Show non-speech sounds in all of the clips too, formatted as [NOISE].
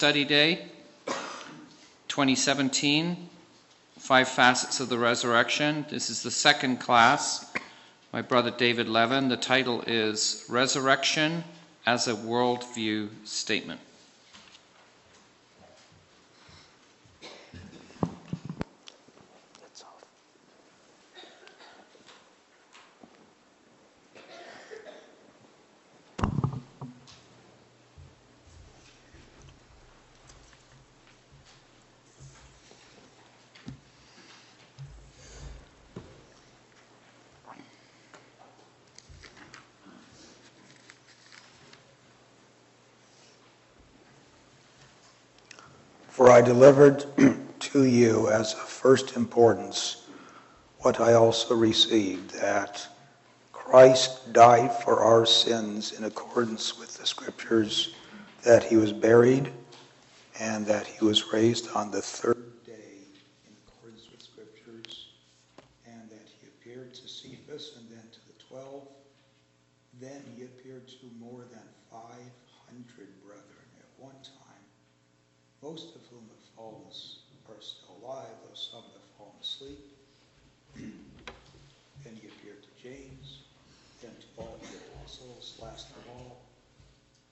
Study Day 2017 Five Facets of the Resurrection. This is the second class. My brother David Levin. The title is Resurrection as a Worldview Statement. I delivered [CLEARS THROAT] to you as of first importance what I also received that Christ died for our sins in accordance with the Scriptures, that he was buried, and that he was raised on the third day in accordance with Scriptures, and that he appeared to Cephas and then to the twelve. Then he appeared to more than five hundred brethren at one time, most of whom have fallen are still alive, though some have fallen asleep. then he appeared to James, then to all the apostles, last of all,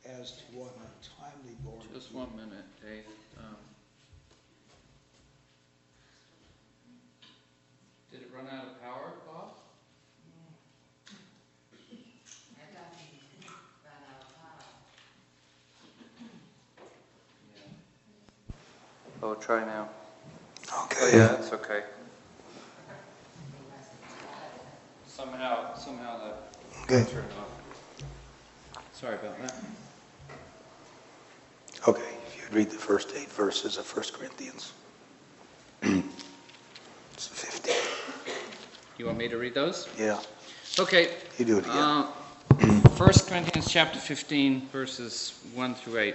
as to one untimely born. Just one minute, Dave. Um, did it run out of power, Bob? Oh, try now. Okay. Yeah, that's okay. Somehow, somehow that Okay. turned off. Sorry about that. Okay. If you'd read the first eight verses of 1 Corinthians. [CLEARS THROAT] it's 15. You want me to read those? Yeah. Okay. You do it again. Uh, [CLEARS THROAT] 1 Corinthians chapter 15, verses 1 through 8.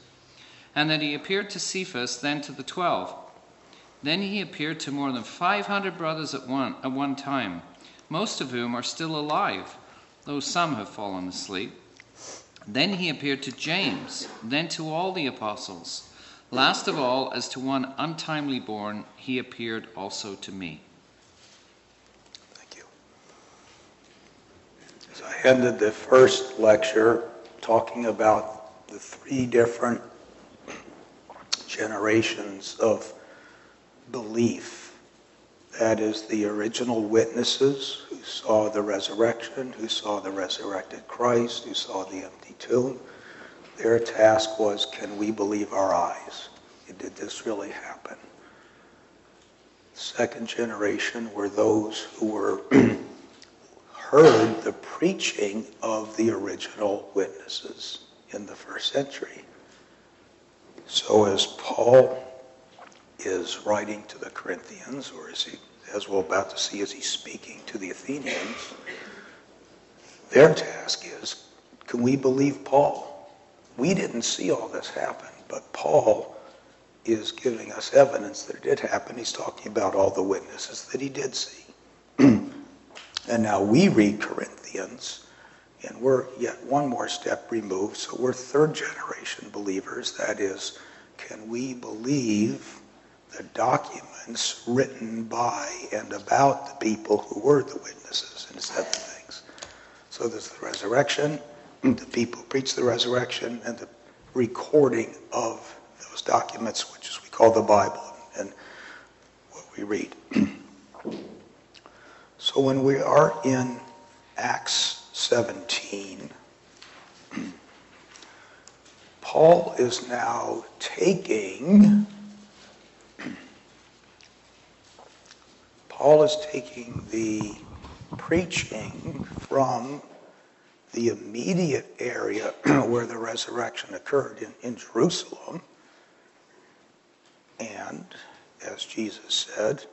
and that he appeared to Cephas, then to the twelve. Then he appeared to more than 500 brothers at one, at one time, most of whom are still alive, though some have fallen asleep. Then he appeared to James, then to all the apostles. Last of all, as to one untimely born, he appeared also to me. Thank you. So I ended the first lecture talking about the three different generations of belief. That is the original witnesses who saw the resurrection, who saw the resurrected Christ, who saw the empty tomb. Their task was, can we believe our eyes? Did this really happen? Second generation were those who were [CLEARS THROAT] heard the preaching of the original witnesses in the first century. So as Paul is writing to the Corinthians, or as, he, as we're about to see, as he's speaking to the Athenians, their task is, can we believe Paul? We didn't see all this happen, but Paul is giving us evidence that it did happen. He's talking about all the witnesses that he did see. [CLEARS THROAT] and now we read Corinthians, and we're yet one more step removed. So we're third generation believers. That is, can we believe the documents written by and about the people who were the witnesses and said the things? So there's the resurrection, the people preach the resurrection, and the recording of those documents, which is we call the Bible, and what we read. [CLEARS THROAT] so when we are in Acts 17, Paul is now taking Paul is taking the preaching from the immediate area [CLEARS THROAT] where the resurrection occurred in, in Jerusalem. And as Jesus said,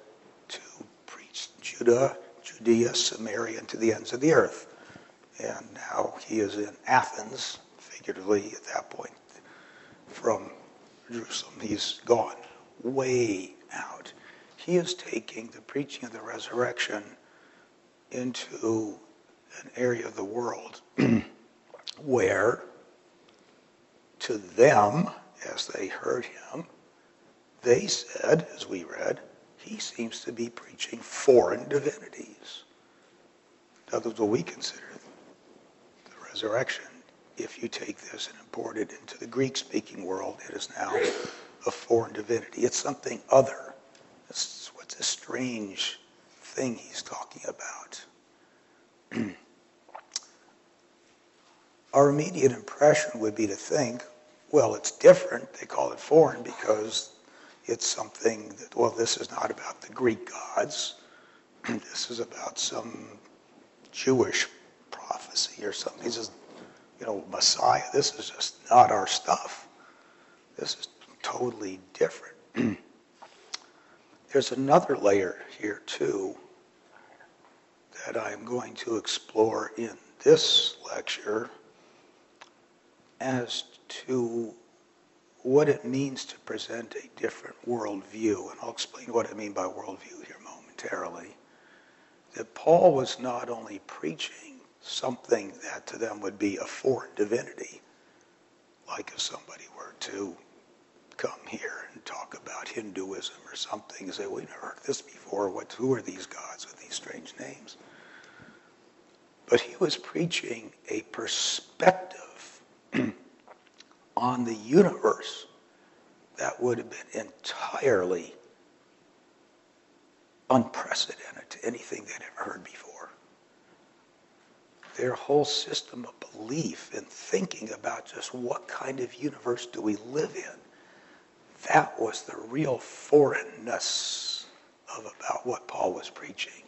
to preach Judah, Judea, Samaria, and to the ends of the earth. And now he is in Athens, figuratively at that point, from Jerusalem. He's gone way out. He is taking the preaching of the resurrection into an area of the world [CLEARS THROAT] where to them, as they heard him, they said, as we read, he seems to be preaching foreign divinities. That was what we consider resurrection. If you take this and import it into the Greek-speaking world, it is now a foreign divinity. It's something other. It's what's a strange thing he's talking about. Our immediate impression would be to think, well, it's different. They call it foreign because it's something that, well, this is not about the Greek gods. [CLEARS THROAT] this is about some Jewish prophecy or something. He says, you know, Messiah. This is just not our stuff. This is totally different. [CLEARS THROAT] There's another layer here, too, that I'm going to explore in this lecture as to what it means to present a different worldview. And I'll explain what I mean by worldview here momentarily. That Paul was not only preaching something that to them would be a foreign divinity, like if somebody were to come here and talk about Hinduism or something and say, we've never heard this before. What, who are these gods with these strange names? But he was preaching a perspective [CLEARS THROAT] on the universe that would have been entirely unprecedented to anything they'd ever heard before. Their whole system of belief and thinking about just what kind of universe do we live in, that was the real foreignness of about what Paul was preaching.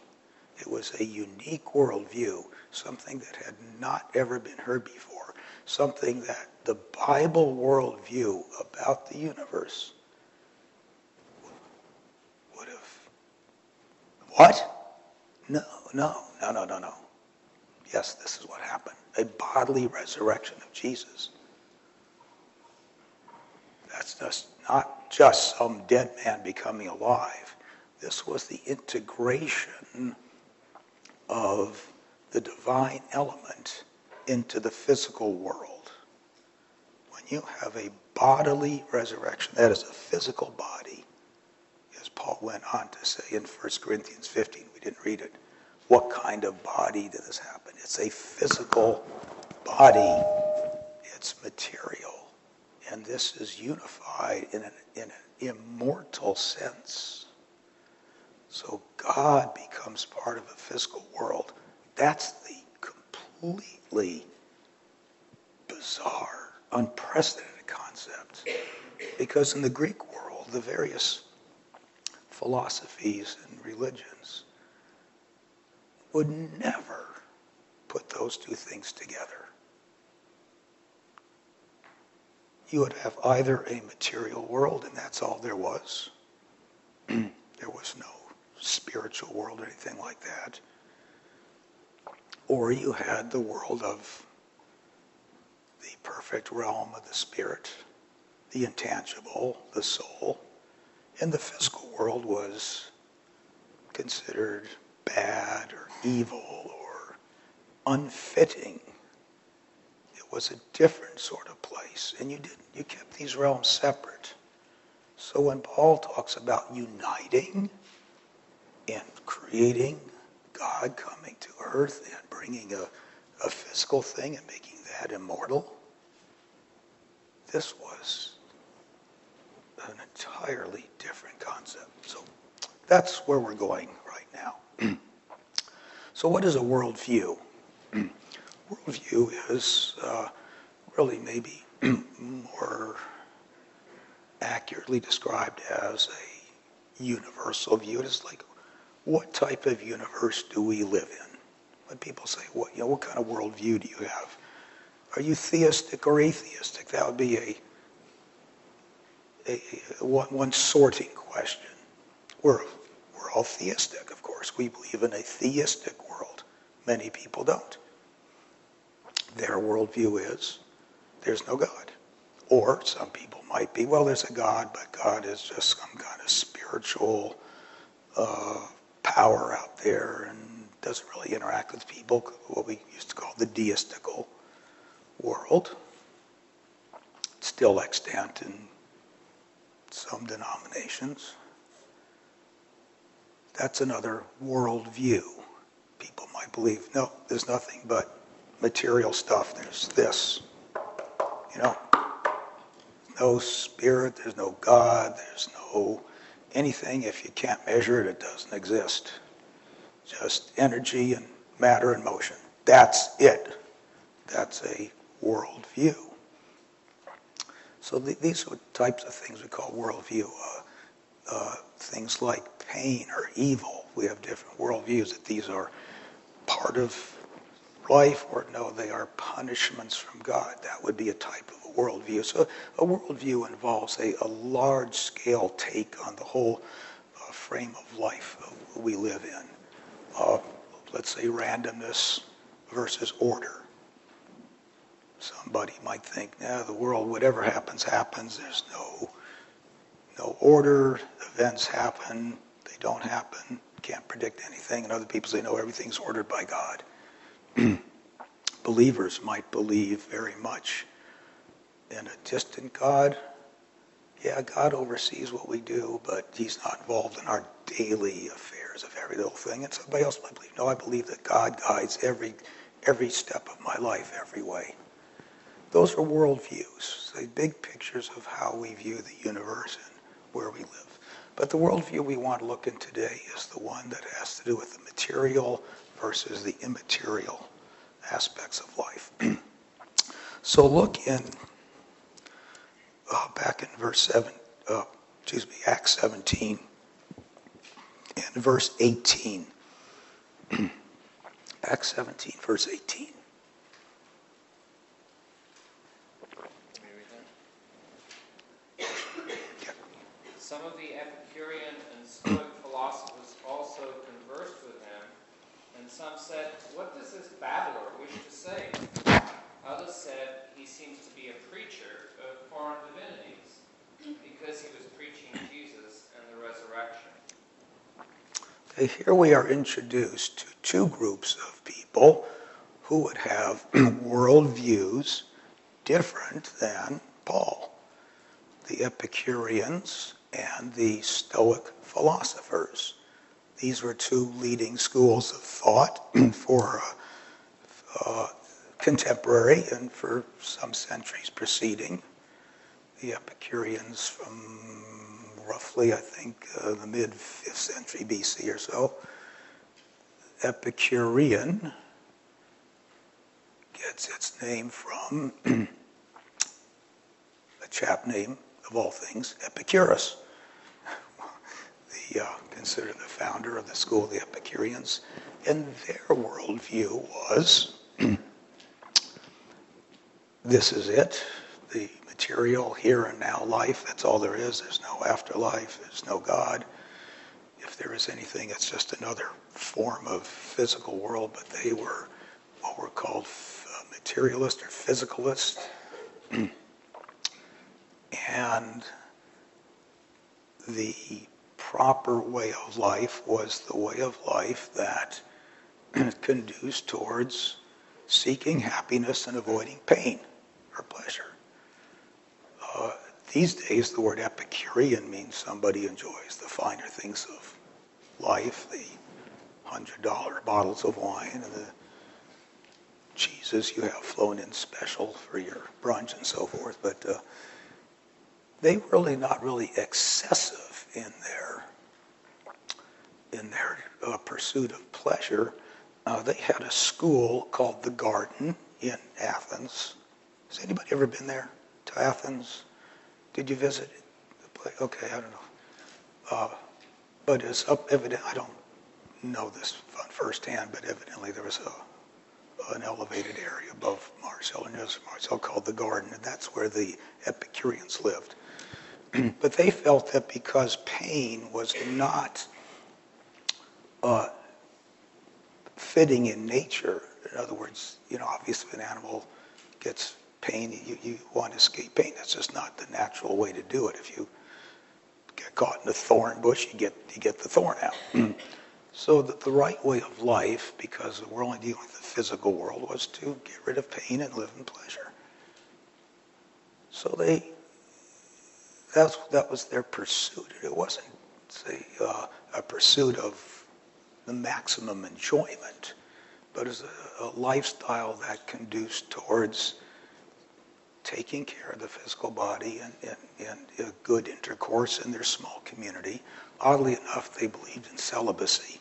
It was a unique worldview, something that had not ever been heard before, something that the Bible worldview about the universe would have. What? No, no, no, no, no, no. Yes, this is what happened a bodily resurrection of Jesus. That's just not just some dead man becoming alive. This was the integration of the divine element into the physical world. When you have a bodily resurrection, that is a physical body, as Paul went on to say in 1 Corinthians 15, we didn't read it. What kind of body did this happen? It's a physical body. It's material. And this is unified in an, in an immortal sense. So God becomes part of a physical world. That's the completely bizarre, unprecedented concept. Because in the Greek world, the various philosophies and religions would never put those two things together. You would have either a material world, and that's all there was. [CLEARS THROAT] there was no spiritual world or anything like that. Or you had the world of the perfect realm of the spirit, the intangible, the soul. And the physical world was considered bad or evil or unfitting. It was a different sort of place. And you didn't you kept these realms separate. So when Paul talks about uniting and creating God coming to earth and bringing a, a physical thing and making that immortal, this was an entirely different concept. So that's where we're going. So what is a worldview? [CLEARS THROAT] worldview is uh, really maybe [CLEARS THROAT] more accurately described as a universal view. It is like, what type of universe do we live in? When people say, what, you know, what kind of worldview do you have? Are you theistic or atheistic? That would be a, a, a one, one sorting question. We're, we're all theistic, of course. We believe in a theistic. Many people don't. Their worldview is there's no God. Or some people might be, well, there's a God, but God is just some kind of spiritual uh, power out there and doesn't really interact with people, what we used to call the deistical world. Still extant in some denominations. That's another worldview. People might believe, no, there's nothing but material stuff. There's this. You know, no spirit, there's no God, there's no anything. If you can't measure it, it doesn't exist. Just energy and matter and motion. That's it. That's a worldview. So th- these are types of things we call worldview. Uh, uh, things like pain or evil. We have different worldviews that these are part of life or no, they are punishments from God. That would be a type of a worldview. So a worldview involves a, a large scale take on the whole uh, frame of life we live in. Uh, let's say randomness versus order. Somebody might think, nah, the world, whatever happens, happens. There's no, no order. Events happen. They don't happen. Can't predict anything. And other people say, no, everything's ordered by God. [CLEARS THROAT] Believers might believe very much in a distant God. Yeah, God oversees what we do, but he's not involved in our daily affairs of every little thing. And somebody else might believe, no, I believe that God guides every, every step of my life, every way. Those are worldviews, the big pictures of how we view the universe and where we live. But the worldview we want to look in today is the one that has to do with the material versus the immaterial aspects of life. [CLEARS THROAT] so look in uh, back in verse 7, uh, excuse me, Acts 17 and verse 18. [CLEARS THROAT] Acts 17, verse 18. Some of the Epicurean and Stoic philosophers also conversed with him, and some said, What does this babbler wish to say? Others said, He seems to be a preacher of foreign divinities, because he was preaching Jesus and the resurrection. Okay, here we are introduced to two groups of people who would have [CLEARS THROAT] worldviews different than Paul the Epicureans and the Stoic philosophers. These were two leading schools of thought [CLEARS THROAT] for uh, uh, contemporary and for some centuries preceding. The Epicureans from roughly, I think, uh, the mid 5th century BC or so. Epicurean gets its name from [CLEARS THROAT] a chap named, of all things, Epicurus [LAUGHS] the, uh, considered the founder of the school of the Epicureans. And their worldview was [CLEARS THROAT] this is it, the material here and now life, that's all there is. There's no afterlife, there's no God. If there is anything, it's just another form of physical world, but they were what were called materialist or physicalist. [CLEARS THROAT] and the proper way of life was the way of life that [CLEARS THROAT] conduced towards seeking happiness and avoiding pain or pleasure. Uh, these days, the word Epicurean means somebody enjoys the finer things of life, the hundred dollar bottles of wine and the cheeses you have flown in special for your brunch and so forth. But uh, they were really not really excessive in their in their uh, pursuit of pleasure. Uh, they had a school called the Garden in Athens. Has anybody ever been there to Athens? Did you visit the place? Okay, I don't know. Uh, but it's up evident. I don't. know this firsthand, but evidently there was a, an elevated area above Marcel and Marcel called the Garden, and that's where the Epicureans lived. [CLEARS THROAT] but they felt that because pain was not uh, fitting in nature, in other words, you know, obviously an animal gets pain, you, you want to escape pain. That's just not the natural way to do it. If you get caught in a thorn bush, you get, you get the thorn out. [CLEARS THROAT] so that the right way of life, because we're only dealing with the physical world, was to get rid of pain and live in pleasure. So they, that's, that was their pursuit. It wasn't, say, uh, a pursuit of the maximum enjoyment, but as a, a lifestyle that conduced towards taking care of the physical body and, and, and good intercourse in their small community. Oddly enough, they believed in celibacy,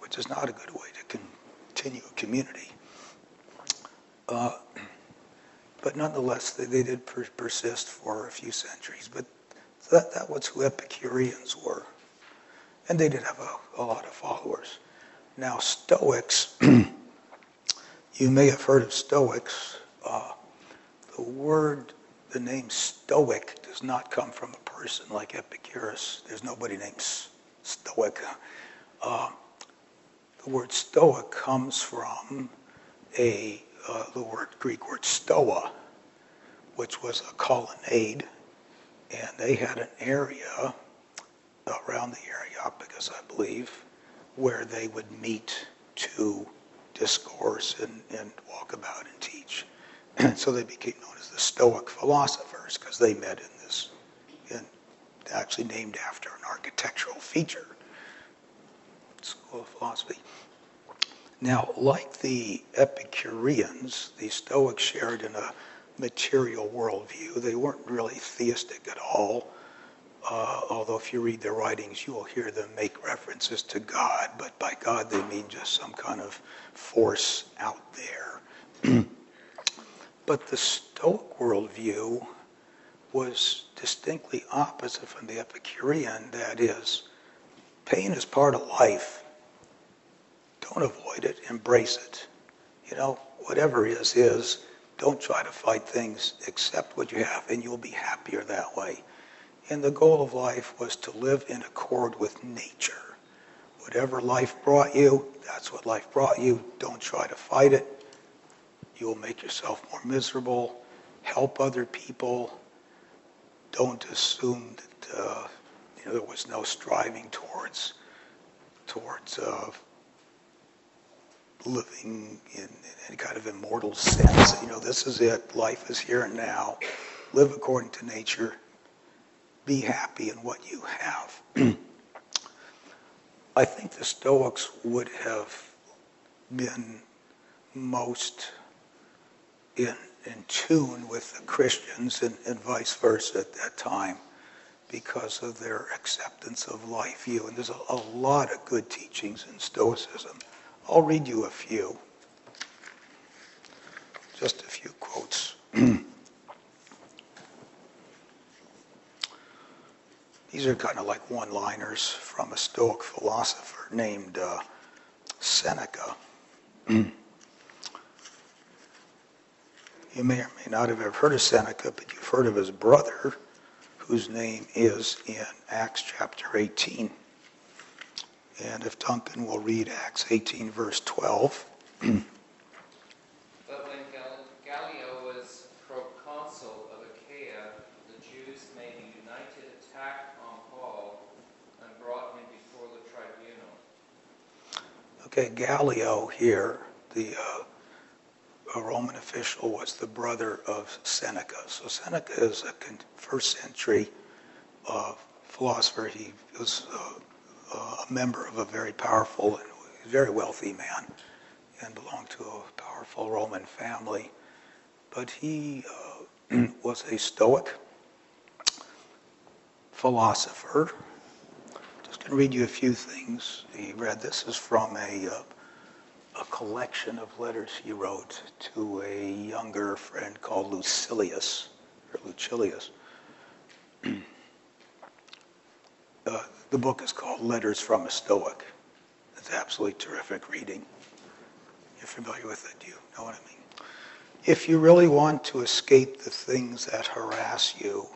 which is not a good way to continue a community. Uh, but nonetheless, they, they did per- persist for a few centuries. But that, that was who Epicureans were. And they did have a, a lot of followers. Now, Stoics, [CLEARS THROAT] you may have heard of Stoics. Uh, the word, the name Stoic does not come from a person like Epicurus. There's nobody named Stoic. Uh, the word Stoic comes from a uh, the word Greek word stoa, which was a colonnade, and they had an area around the Areopagus, I believe, where they would meet to discourse and, and walk about and teach. [CLEARS THROAT] So they became known as the Stoic philosophers because they met in this, in, actually named after an architectural feature, school of philosophy. Now, like the Epicureans, the Stoics shared in a material worldview. They weren't really theistic at all. Uh, although if you read their writings, you will hear them make references to God, but by God they mean just some kind of force out there. [CLEARS THROAT] But the Stoic worldview was distinctly opposite from the Epicurean. That is, pain is part of life. Don't avoid it, embrace it. You know, whatever is, is. Don't try to fight things, accept what you have, and you'll be happier that way. And the goal of life was to live in accord with nature. Whatever life brought you, that's what life brought you. Don't try to fight it you will make yourself more miserable. Help other people. Don't assume that uh, you know, there was no striving towards towards uh, living in, in, any kind of immortal sense. You know, this is it. Life is here and now. Live according to nature. Be happy in what you have. [CLEARS THROAT] I think the Stoics would have been most in, in tune with the Christians and, and vice versa at that time because of their acceptance of life view. And there's a, a lot of good teachings in Stoicism. I'll read you a few. Just a few quotes. [CLEARS THROAT] These are kind of like one liners from a Stoic philosopher named uh, Seneca. [CLEARS THROAT] You may or may not have ever heard of Seneca, but you've heard of his brother, whose name is in Acts chapter 18. And if Duncan will read Acts 18, verse 12. [CLEARS THROAT] but when Gallio was proconsul of Achaia, the Jews made a united attack on Paul and brought him before the tribunal. Okay, Gallio here, the uh, a Roman official was the brother of Seneca. So Seneca is a first century uh, philosopher. He was uh, a member of a very powerful and very wealthy man and belonged to a powerful Roman family. But he uh, [CLEARS THROAT] was a Stoic philosopher. Just going to read you a few things he read. This is from a uh, a collection of letters he wrote to a younger friend called Lucilius, or Lucilius. [CLEARS THROAT] uh, the book is called Letters from a Stoic. It's absolutely terrific reading. You're familiar with it, do you know what I mean? If you really want to escape the things that harass you,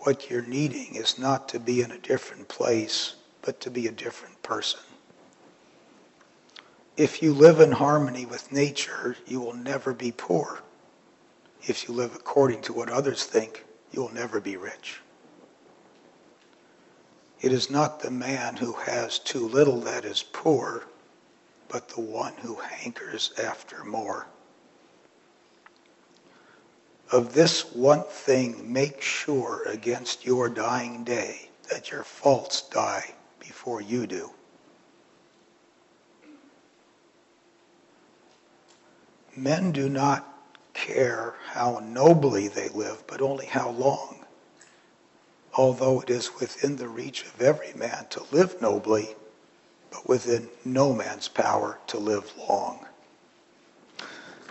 what you're needing is not to be in a different place, but to be a different person. If you live in harmony with nature, you will never be poor. If you live according to what others think, you will never be rich. It is not the man who has too little that is poor, but the one who hankers after more. Of this one thing make sure against your dying day that your faults die before you do. Men do not care how nobly they live, but only how long. Although it is within the reach of every man to live nobly, but within no man's power to live long.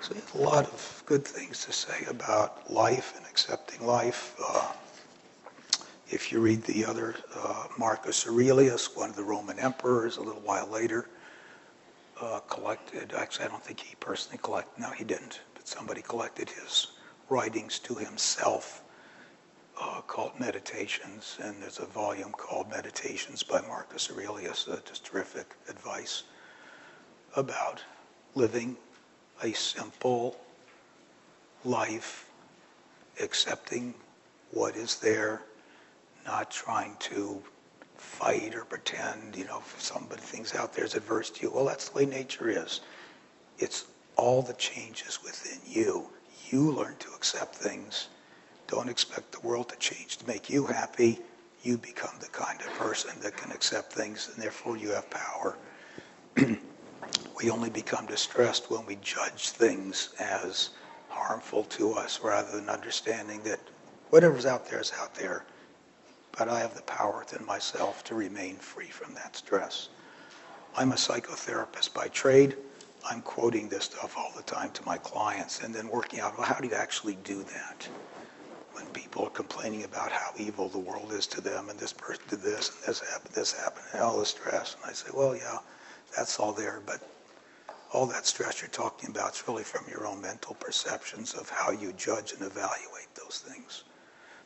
So a lot of good things to say about life and accepting life. Uh, if you read the other, uh, Marcus Aurelius, one of the Roman emperors, a little while later, uh, collected, actually, I don't think he personally collected, no, he didn't, but somebody collected his writings to himself uh, called Meditations, and there's a volume called Meditations by Marcus Aurelius, uh, just terrific advice about living a simple life, accepting what is there, not trying to fight or pretend, you know, if somebody things out there is adverse to you. Well, that's the way nature is. It's all the changes within you. You learn to accept things. Don't expect the world to change to make you happy. You become the kind of person that can accept things, and therefore you have power. [CLEARS THROAT] we only become distressed when we judge things as harmful to us rather than understanding that whatever's out there is out there but I have the power within myself to remain free from that stress. I'm a psychotherapist by trade. I'm quoting this stuff all the time to my clients and then working out, well, how do you actually do that? When people are complaining about how evil the world is to them and this person did this and this happened, this happened, and all the stress. And I say, well, yeah, that's all there, but all that stress you're talking about is really from your own mental perceptions of how you judge and evaluate those things.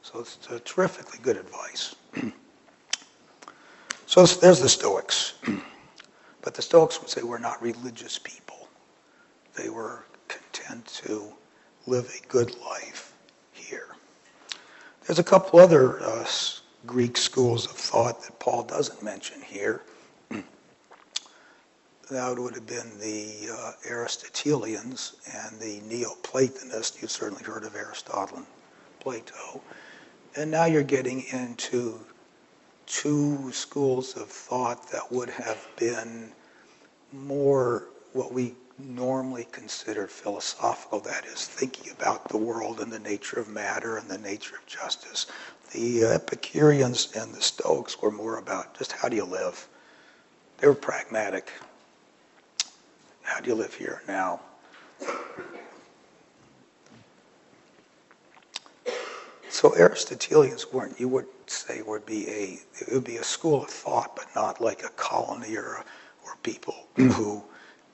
So it's a terrifically good advice. [CLEARS THROAT] so there's the Stoics. [CLEARS THROAT] but the Stoics would say we're not religious people. They were content to live a good life here. There's a couple other uh, Greek schools of thought that Paul doesn't mention here. [CLEARS THROAT] that would have been the uh, Aristotelians and the Neoplatonists. You've certainly heard of Aristotle and Plato. And now you're getting into two schools of thought that would have been more what we normally consider philosophical, that is, thinking about the world and the nature of matter and the nature of justice. The Epicureans and the Stoics were more about just how do you live. They were pragmatic. How do you live here now? So Aristotelians weren't, you would say, would be a, it would be a school of thought, but not like a colony or, or people who,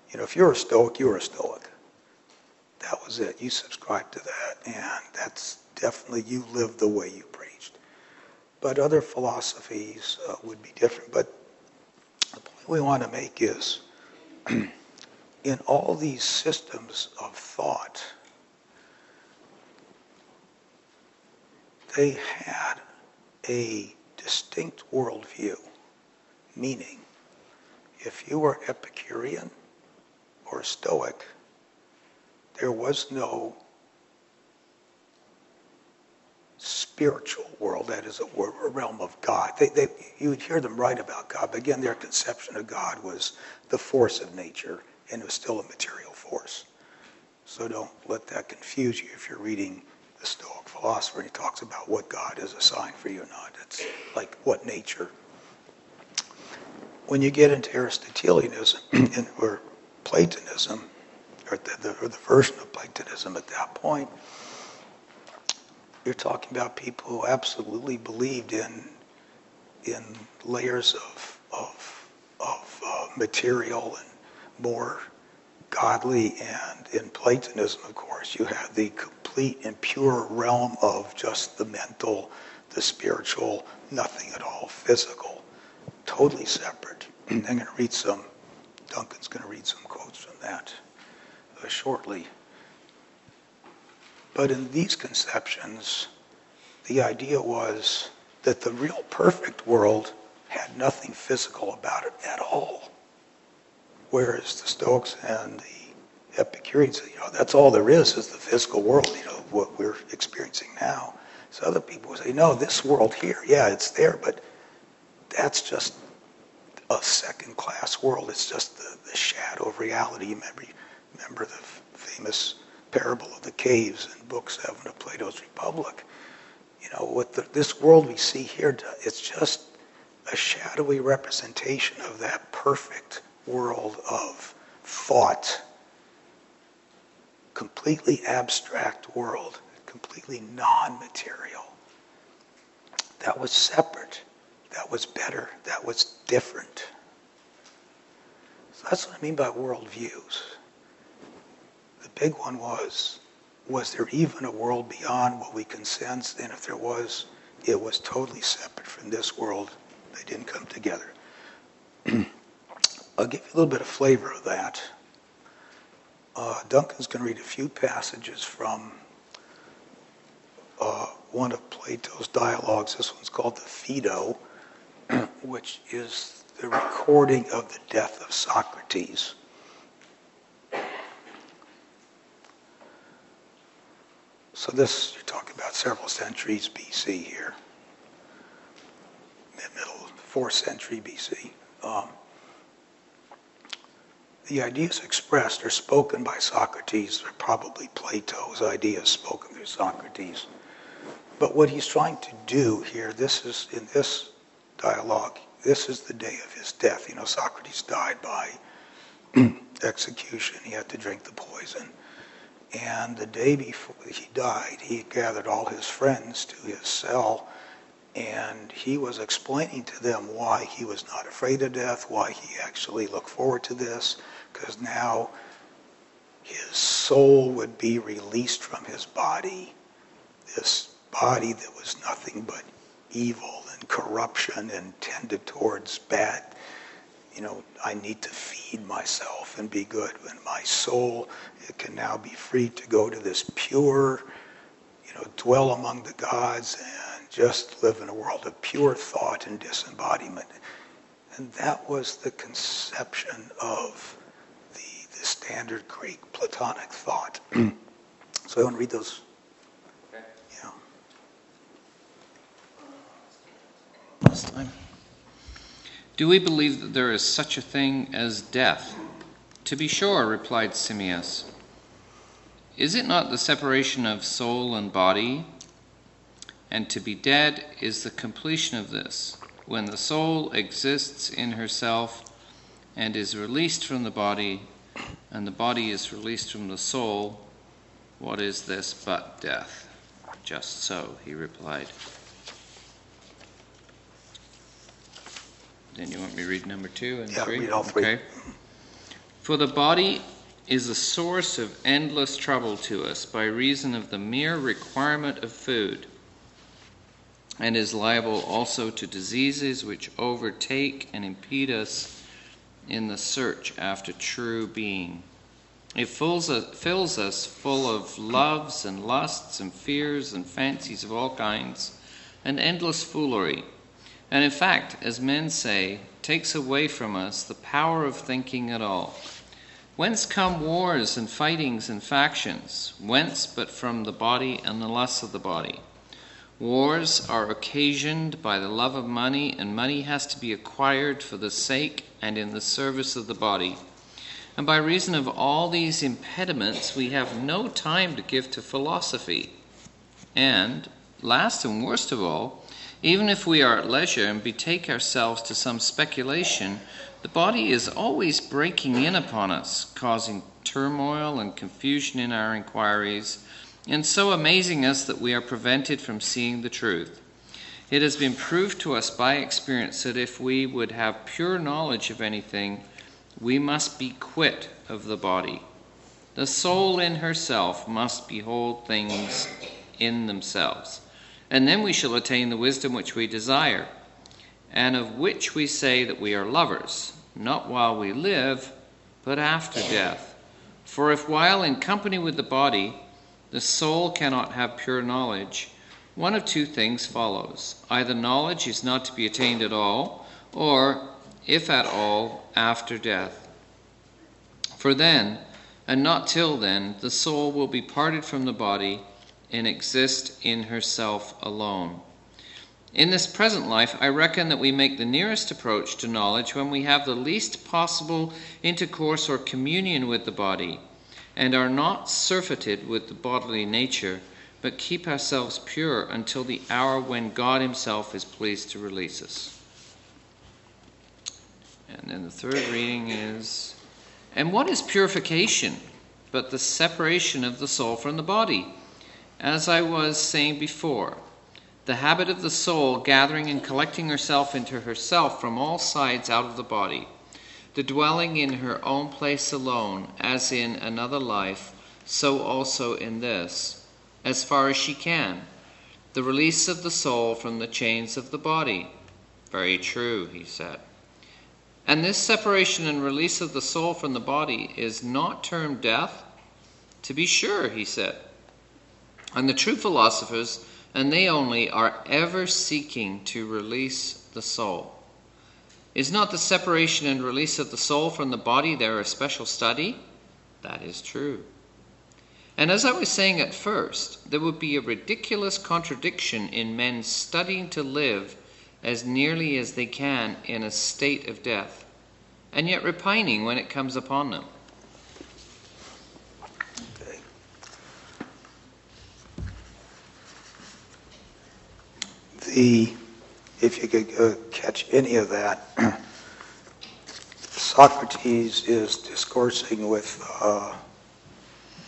you know, if you're a Stoic, you're a Stoic. That was it. You subscribed to that, and that's definitely, you lived the way you preached. But other philosophies uh, would be different. But the point we want to make is, [CLEARS THROAT] in all these systems of thought, they had a distinct worldview, meaning if you were Epicurean or Stoic, there was no spiritual world, that is a, a realm of God. They, they, you would hear them write about God, but again, their conception of God was the force of nature, and it was still a material force. So don't let that confuse you if you're reading the Stoic philosopher, and he talks about what God is a sign for you or not. It's like what nature. When you get into Aristotelianism [CLEARS THROAT] or Platonism, or the, the, or the version of Platonism at that point, you're talking about people who absolutely believed in in layers of of of uh, material and more godly. And in Platonism, of course, you have the complete and pure realm of just the mental, the spiritual, nothing at all physical, totally separate. [CLEARS THROAT] I'm going to read some, Duncan's going to read some quotes from that uh, shortly. But in these conceptions, the idea was that the real perfect world had nothing physical about it at all. Whereas the Stoics and the Epicureans, you know, that's all there is is the physical world, you know, what we're experiencing now. So other people say, no, this world here, yeah, it's there, but that's just a second class world. It's just the, the shadow of reality. Remember, remember the famous parable of the caves in Book 7 of Plato's Republic. You know, what the, this world we see here, it's just a shadowy representation of that perfect world of thought, completely abstract world, completely non-material. That was separate. That was better. That was different. So that's what I mean by worldviews. The big one was, was there even a world beyond what we can sense? And if there was, it was totally separate from this world. They didn't come together. [CLEARS THROAT] I'll give you a little bit of flavor of that. Uh, Duncan's going to read a few passages from uh, one of Plato's dialogues. This one's called the Phaedo, [CLEARS THROAT] which is the recording of the death of Socrates. So this, you're talking about several centuries BC here, mid-middle, fourth century BC. Um, the ideas expressed are spoken by Socrates. They're probably Plato's ideas spoken through Socrates. But what he's trying to do here, this is in this dialogue, this is the day of his death. You know, Socrates died by [CLEARS THROAT] execution. He had to drink the poison. And the day before he died, he gathered all his friends to his cell and he was explaining to them why he was not afraid of death, why he actually looked forward to this, because now his soul would be released from his body, this body that was nothing but evil and corruption and tended towards bad you know, I need to feed myself and be good. And my soul, it can now be free to go to this pure, you know, dwell among the gods and just live in a world of pure thought and disembodiment. And that was the conception of standard Greek Platonic thought. [CLEARS THROAT] so I want to read those. Okay. Yeah. Last time. Do we believe that there is such a thing as death? To be sure, replied Simmias. Is it not the separation of soul and body? And to be dead is the completion of this, when the soul exists in herself and is released from the body, and the body is released from the soul. What is this but death? Just so, he replied. Then you want me to read number two and yeah, three? read all three. Okay. For the body is a source of endless trouble to us by reason of the mere requirement of food, and is liable also to diseases which overtake and impede us in the search after true being. It fills us, fills us full of loves and lusts and fears and fancies of all kinds, and endless foolery and in fact, as men say, takes away from us the power of thinking at all. Whence come wars and fightings and factions? Whence but from the body and the lusts of the body? Wars are occasioned by the love of money, and money has to be acquired for the sake and in the service of the body. And by reason of all these impediments, we have no time to give to philosophy. And, last and worst of all, even if we are at leisure and betake ourselves to some speculation, the body is always breaking in upon us, causing turmoil and confusion in our inquiries, and so amazing us that we are prevented from seeing the truth. It has been proved to us by experience that if we would have pure knowledge of anything, we must be quit of the body. The soul in herself must behold things in themselves, and then we shall attain the wisdom which we desire, and of which we say that we are lovers, not while we live, but after death. For if while in company with the body, the soul cannot have pure knowledge, one of two things follows. Either knowledge is not to be attained at all, or, if at all, after death. For then, and not till then, the soul will be parted from the body and exist in herself alone. In this present life, I reckon that we make the nearest approach to knowledge when we have the least possible intercourse or communion with the body, and are not surfeited with the bodily nature but keep ourselves pure until the hour when God Himself is pleased to release us. And then the third reading is And what is purification but the separation of the soul from the body? As I was saying before, the habit of the soul gathering and collecting herself into herself from all sides out of the body, the dwelling in her own place alone, as in another life, so also in this as far as she can, the release of the soul from the chains of the body. Very true, he said. And this separation and release of the soul from the body is not termed death? To be sure, he said. And the true philosophers, and they only, are ever seeking to release the soul. Is not the separation and release of the soul from the body their especial study? That is true. And as I was saying at first, there would be a ridiculous contradiction in men studying to live as nearly as they can in a state of death, and yet repining when it comes upon them. Okay. The, if you could uh, catch any of that, [CLEARS THROAT] Socrates is discoursing with uh,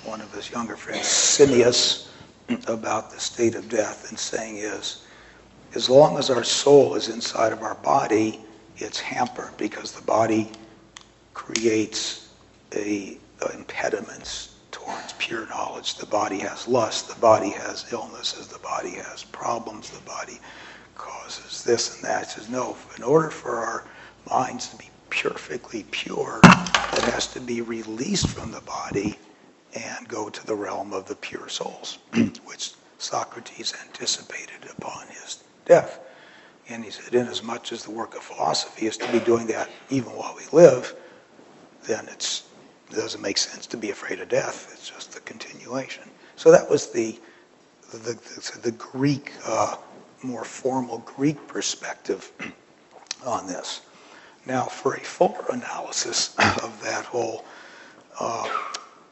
one of his younger friends, Simmias, [CLEARS THROAT] about the state of death and saying is, as long as our soul is inside of our body, it's hampered because the body creates a, a impediments towards pure knowledge. The body has lust, the body has illnesses, the body has problems, the body causes this and that. Says, no, in order for our minds to be perfectly pure, it has to be released from the body and go to the realm of the pure souls, [CLEARS THROAT] which Socrates anticipated upon his death. And he said, inasmuch as the work of philosophy is to be doing that even while we live, then it doesn't make sense to be afraid of death. It's just the continuation. So that was the, the, the, the Greek, uh, more formal Greek perspective on this. Now, for a fuller analysis of that whole uh,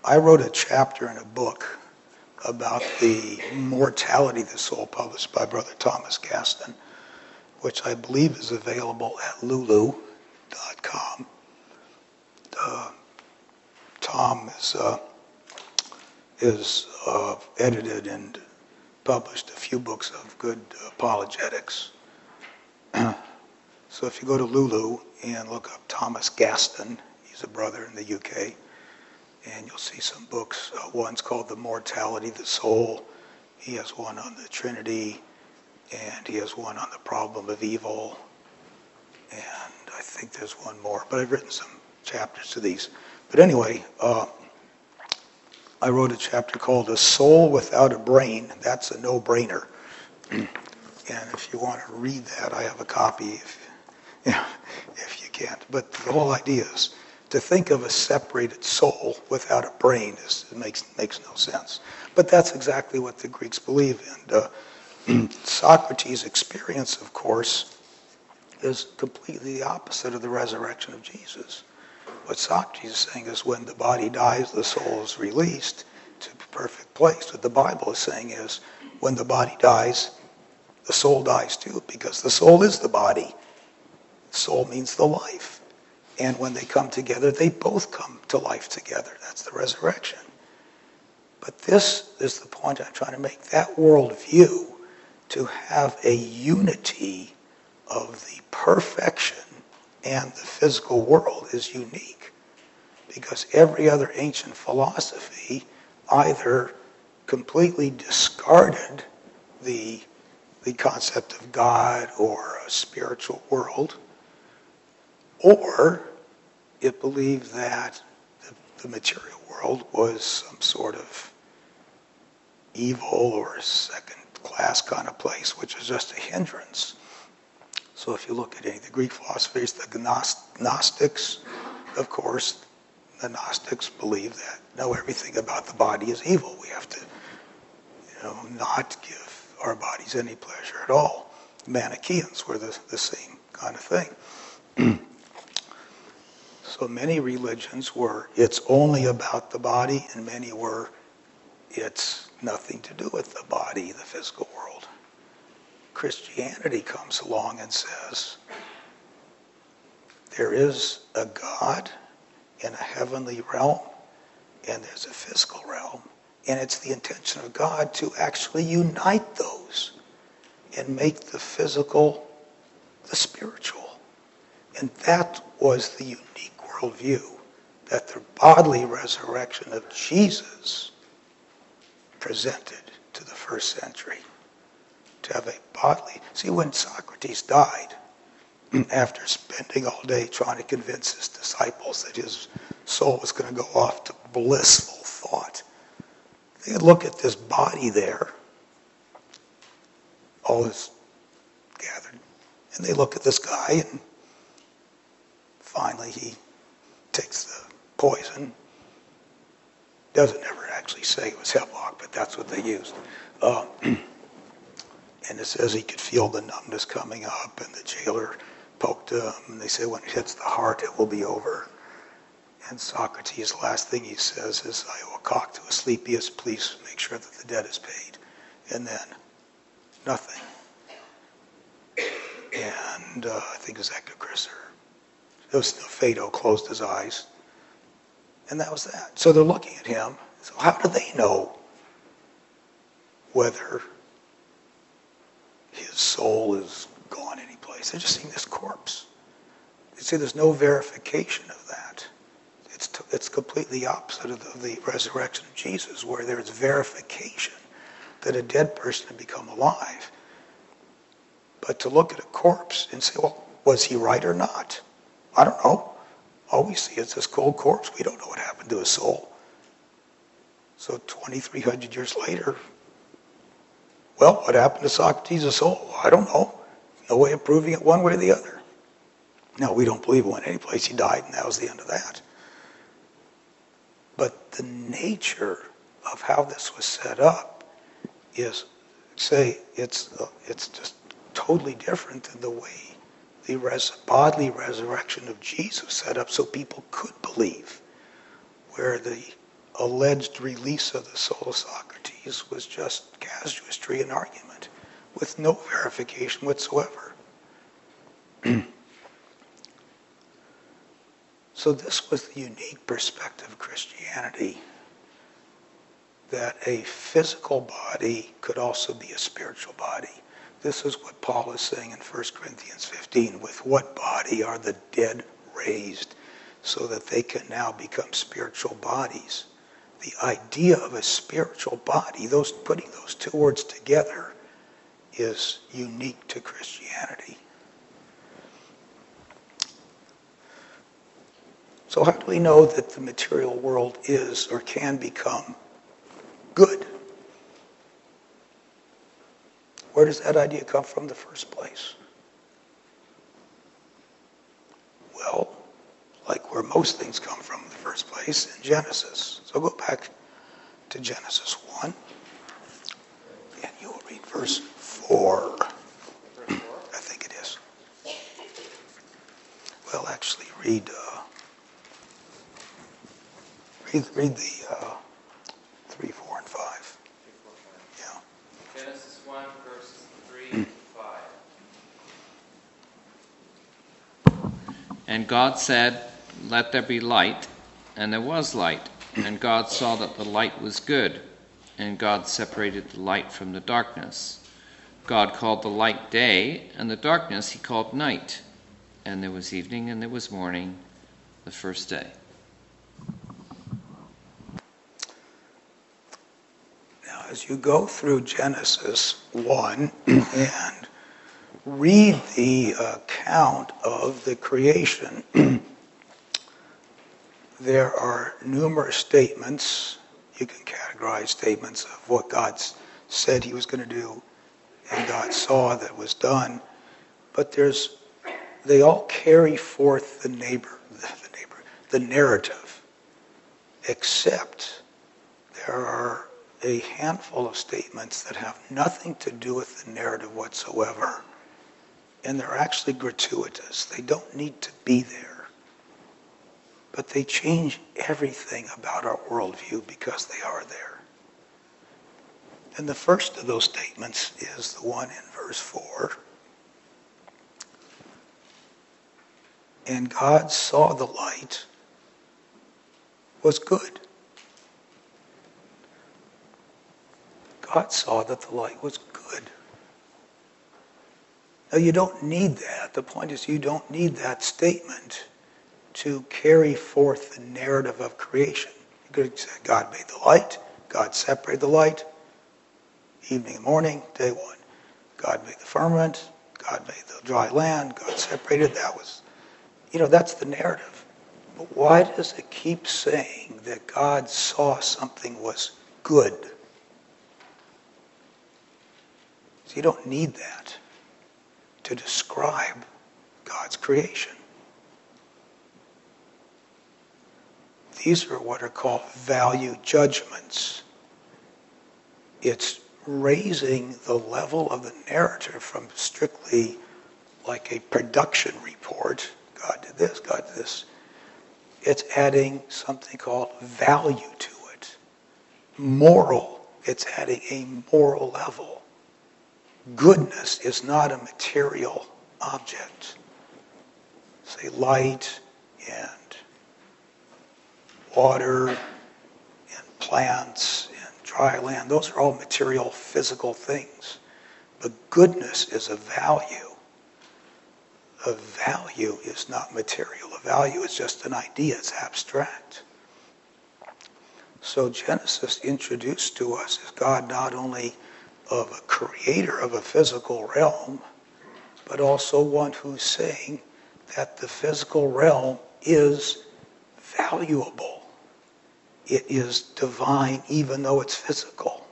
I wrote a chapter in a book about the mortality of the soul published by Brother Thomas Gaston, which I believe is available at lulu.com. Uh, Tom is, uh, is uh, edited and published a few books of good apologetics. [CLEARS THROAT] so if you go to Lulu and look up Thomas Gaston, he's a brother in the UK and you'll see some books. Uh, one's called The Mortality of the Soul. He has one on the Trinity, and he has one on the problem of evil. And I think there's one more, but I've written some chapters to these. But anyway, uh, I wrote a chapter called A Soul Without a Brain. That's a no brainer. [CLEARS THROAT] and if you want to read that, I have a copy if, you [LAUGHS] know, if you can't. But the whole idea is to think of a separated soul without a brain is, makes, makes no sense. But that's exactly what the Greeks believe And [CLEARS THROAT] Uh, Socrates' experience, of course, is completely the opposite of the resurrection of Jesus. What Socrates is saying is when the body dies, the soul is released to a perfect place. What the Bible is saying is when the body dies, the soul dies too, because the soul is the body. Soul means the life. And when they come together, they both come to life together. That's the resurrection. But this is the point I'm trying to make. That worldview, to have a unity of the perfection and the physical world is unique because every other ancient philosophy either completely discarded the, the concept of God or a spiritual world, or it believed that the, the material world was some sort of evil or second class kind of place, which is just a hindrance. So if you look at any of the Greek philosophies, the Gnostics, of course, the Gnostics believe that no, everything about the body is evil. We have to, you know, not give our bodies any pleasure at all. Manichaeans were the, the same kind of thing. [CLEARS THROAT] so many religions were it's only about the body, and many were it's nothing to do with the body, the physical world. Christianity comes along and says there is a God in a heavenly realm and there's a physical realm. And it's the intention of God to actually unite those and make the physical the spiritual. And that was the unique worldview that the bodily resurrection of Jesus presented to the first century. To have a bodily. See, when Socrates died, after spending all day trying to convince his disciples that his soul was going to go off to blissful thought, they look at this body there, all this gathered, and they look at this guy, and finally he takes the poison. Doesn't ever actually say it was hemlock, but that's what they used. Uh, [CLEARS THROAT] and it says he could feel the numbness coming up, and the jailer poked him, and they say when it hits the heart, it will be over. And Socrates, last thing he says is, I will cock to a Asclepius, please make sure that the debt is paid. And then, nothing. And uh, I think it was Echecrates or it was Phaedo closed his eyes. And that was that. So they're looking at him. So how do they know whether his soul is gone any place? They're just seeing this corpse. You see, there's no verification of that. It's, t- it's completely opposite of the, of the resurrection of Jesus, where there's verification that a dead person had become alive. But to look at a corpse and say, well, was he right or not? I don't know. All we see is this cold corpse. We don't know what happened to his soul. So 2,300 years later, well, what happened to Socrates' soul? I don't know. No way of proving it one way or the other. No, we don't believe it went any place He died, and that was the end of that. But the nature of how this was set up is, say, it's, it's just totally different than the way the res- bodily resurrection of Jesus set up so people could believe, where the alleged release of the soul of Socrates was just casuistry and argument with no verification whatsoever. [CLEARS THROAT] so this was the unique perspective of Christianity that a physical body could also be a spiritual body. This is what Paul is saying in 1 Corinthians 15. With what body are the dead raised so that they can now become spiritual bodies? The idea of a spiritual body, those putting those two words together, is unique to Christianity. So how do we know that the material world is or can become good? Where does that idea come from in the first place? Well, like where most things come from in the first place, in Genesis. So go back to Genesis 1, and you will read verse 4. I think it is. Well, actually, read uh, read, read the uh, 3, 4, and 5. Yeah. Genesis 1, verses 3 [CLEARS THROAT] 5. And God said, Let there be light, and there was light. And God saw that the light was good, and God separated the light from the darkness. God called the light day, and the darkness he called night. And there was evening and there was morning the first day. Now, as you go through Genesis 1 [CLEARS THROAT] and read the account of the creation, [CLEARS THROAT] there are numerous statements. You can categorize statements of what God said he was going to do and God saw that was done. But there's, they all carry forth the neighbor, [LAUGHS] the neighbor, the narrative, except there are a handful of statements that have nothing to do with the narrative whatsoever. And they're actually gratuitous. They don't need to be there. But they change everything about our worldview because they are there. And the first of those statements is the one in verse 4. And God saw the light was good. God saw that the light was good. Now, you don't need that. The point is, you don't need that statement to carry forth the narrative of creation. You could say, God made the light, God separated the light, evening and morning, day one. God made the firmament, God made the dry land, God separated. That was, you know, that's the narrative. But why does it keep saying that God saw something was good? So you don't need that to describe God's creation. These are what are called value judgments. It's raising the level of the narrative from strictly like a production report. God did this, God did this. It's adding something called value to it. Moral. It's adding a moral level. Goodness is not a material object. Say light and water and plants dry land. Those are all material, physical things. But goodness is a value. A value is not material. A value is just an idea. It's abstract. So Genesis introduced to us is God not only of a creator of a physical realm, but also one who's saying that the physical realm is valuable. It is divine even though it's physical.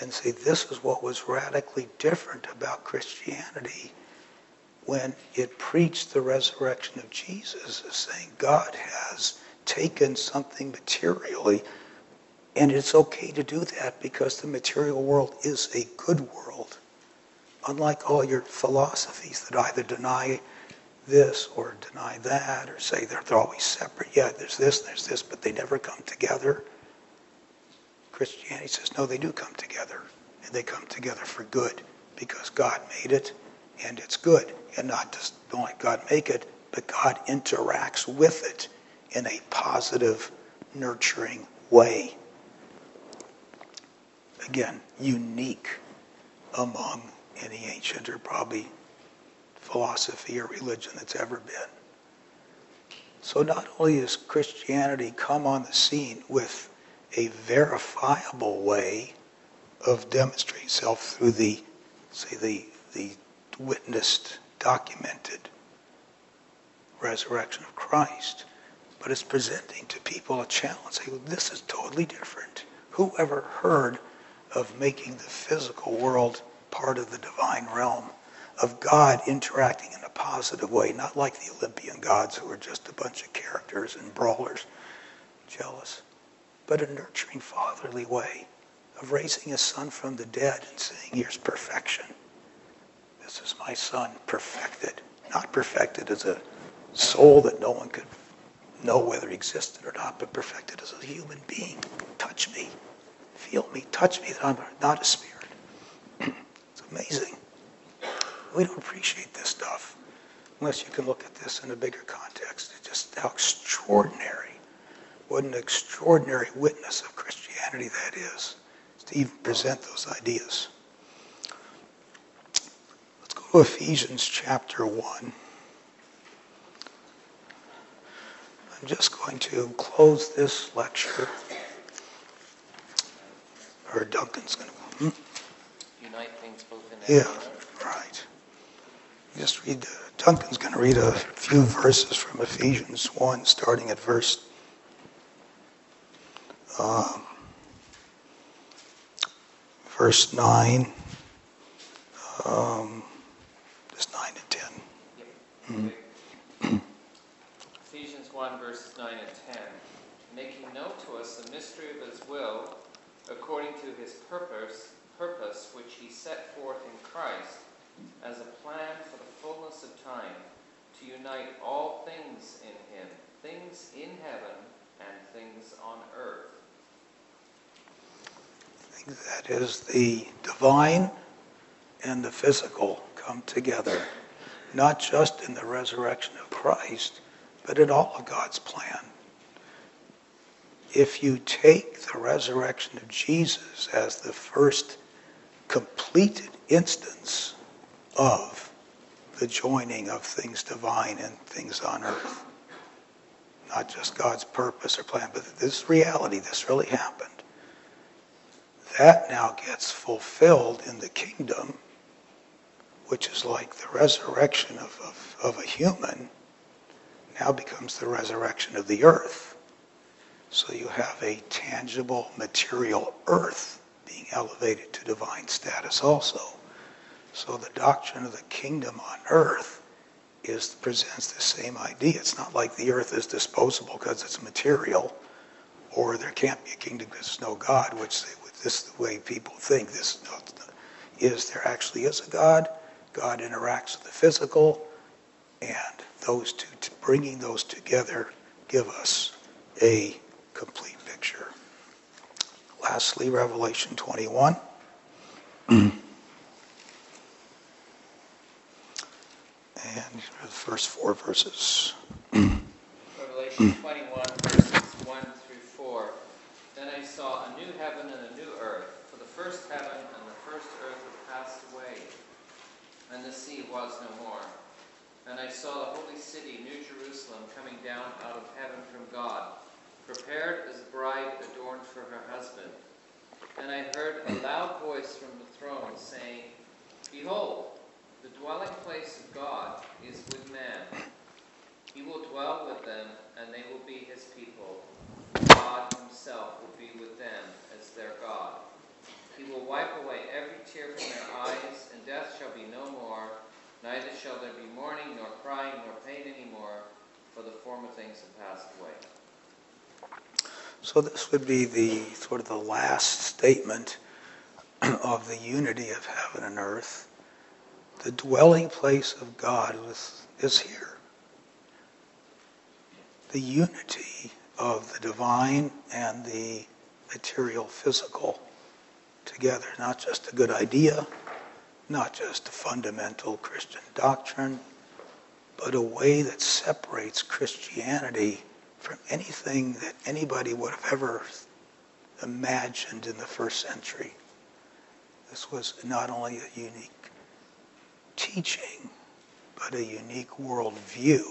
And see, this is what was radically different about Christianity when it preached the resurrection of Jesus, is saying God has taken something materially and it's okay to do that because the material world is a good world. Unlike all your philosophies that either deny this or deny that or say they're, they're always separate. Yeah, there's this, there's this, but they never come together. Christianity says, no, they do come together. And they come together for good because God made it and it's good. And not just only God make it, but God interacts with it in a positive, nurturing way again, unique among any ancient or probably philosophy or religion that's ever been. So not only has Christianity come on the scene with a verifiable way of demonstrating itself through the, say, the, the witnessed, documented resurrection of Christ, but it's presenting to people a challenge. This is totally different. Who ever heard of making the physical world part of the divine realm, of God interacting in a positive way, not like the Olympian gods who are just a bunch of characters and brawlers, jealous, but a nurturing, fatherly way of raising a son from the dead and saying, here's perfection. This is my son, perfected. Not perfected as a soul that no one could know whether he existed or not, but perfected as a human being. Touch me feel me, touch me, that I'm not a spirit. [CLEARS THROAT] it's amazing. We don't appreciate this stuff unless you can look at this in a bigger context. It's just how extraordinary, what an extraordinary witness of Christianity that is, to even present those ideas. Let's go to Ephesians chapter 1. I'm just going to close this lecture. Or Duncan's going to. Hmm? Unite things both in Yeah, right. Just read, the- Duncan's going to read a few verses from Ephesians 1, starting at verse um, verse 9, um, just 9 and 10. [CLEARS THROAT] Ephesians 1, verses 9 and 10. Making known to us the mystery of his will, according to his purpose, purpose which he set forth in Christ, as a plan for the fullness of time, to unite all things in him, things in heaven and things on earth. That is, the divine and the physical come together, not just in the resurrection of Christ, but in all of God's plan. If you take the resurrection of Jesus as the first completed instance of the joining of things divine and things on earth, not just God's purpose or plan, but this reality, this really happened that now gets fulfilled in the kingdom, which is like the resurrection of, of, of, a human, now becomes the resurrection of the earth. So you have a tangible material earth being elevated to divine status also. So the doctrine of the kingdom on earth is presents the same idea. It's not like the earth is disposable because it's material, or there can't be a kingdom because there's no God, which this is the way people think. This uh, is there actually is a God. God interacts with the physical, and those two, bringing those together, give us a complete picture. Lastly, Revelation 21. [CLEARS THROAT] and the first four verses. Revelation 21, verses 1 through 4. Then I saw a new heaven and a new earth, for the first heaven and the first earth had passed away, and the sea was no more. And I saw the holy city, New Jerusalem, coming down out of heaven from God, prepared as a bride adorned for her husband. And I heard a loud voice from the throne saying, Behold, the dwelling place of God is with man. He will dwell with them, and they will be his people God himself will be with them as their God. He will wipe away every tear from their eyes, and death shall be no more, neither shall there be mourning, nor crying, nor pain any more, for the former things have passed away. So this would be the sort of the last statement [CLEARS THROAT] of the unity of heaven and earth. The dwelling place of God is here. The unity of the divine and the material physical together. Not just a good idea, not just a fundamental Christian doctrine, but a way that separates Christianity from anything that anybody would have ever imagined in the first century. This was not only a unique teaching, but a unique worldview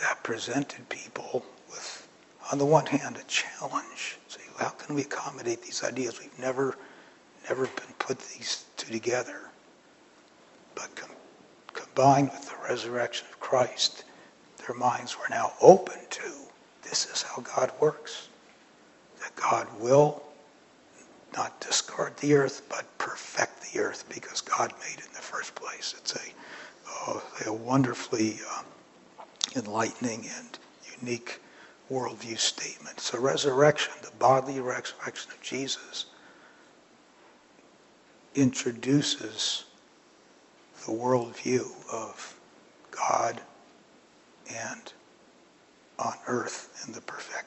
that presented people with, on the one hand, a challenge. Say, how can we accommodate these ideas? We've never, never been put these two together. But com- combined with the resurrection of Christ, their minds were now open to this is how God works. That God will not discard the earth, but perfect the earth because God made it in the first place. It's a, uh, a wonderfully um, enlightening and unique worldview statement. So resurrection, the bodily resurrection of Jesus, introduces the worldview of God and on earth in the perfect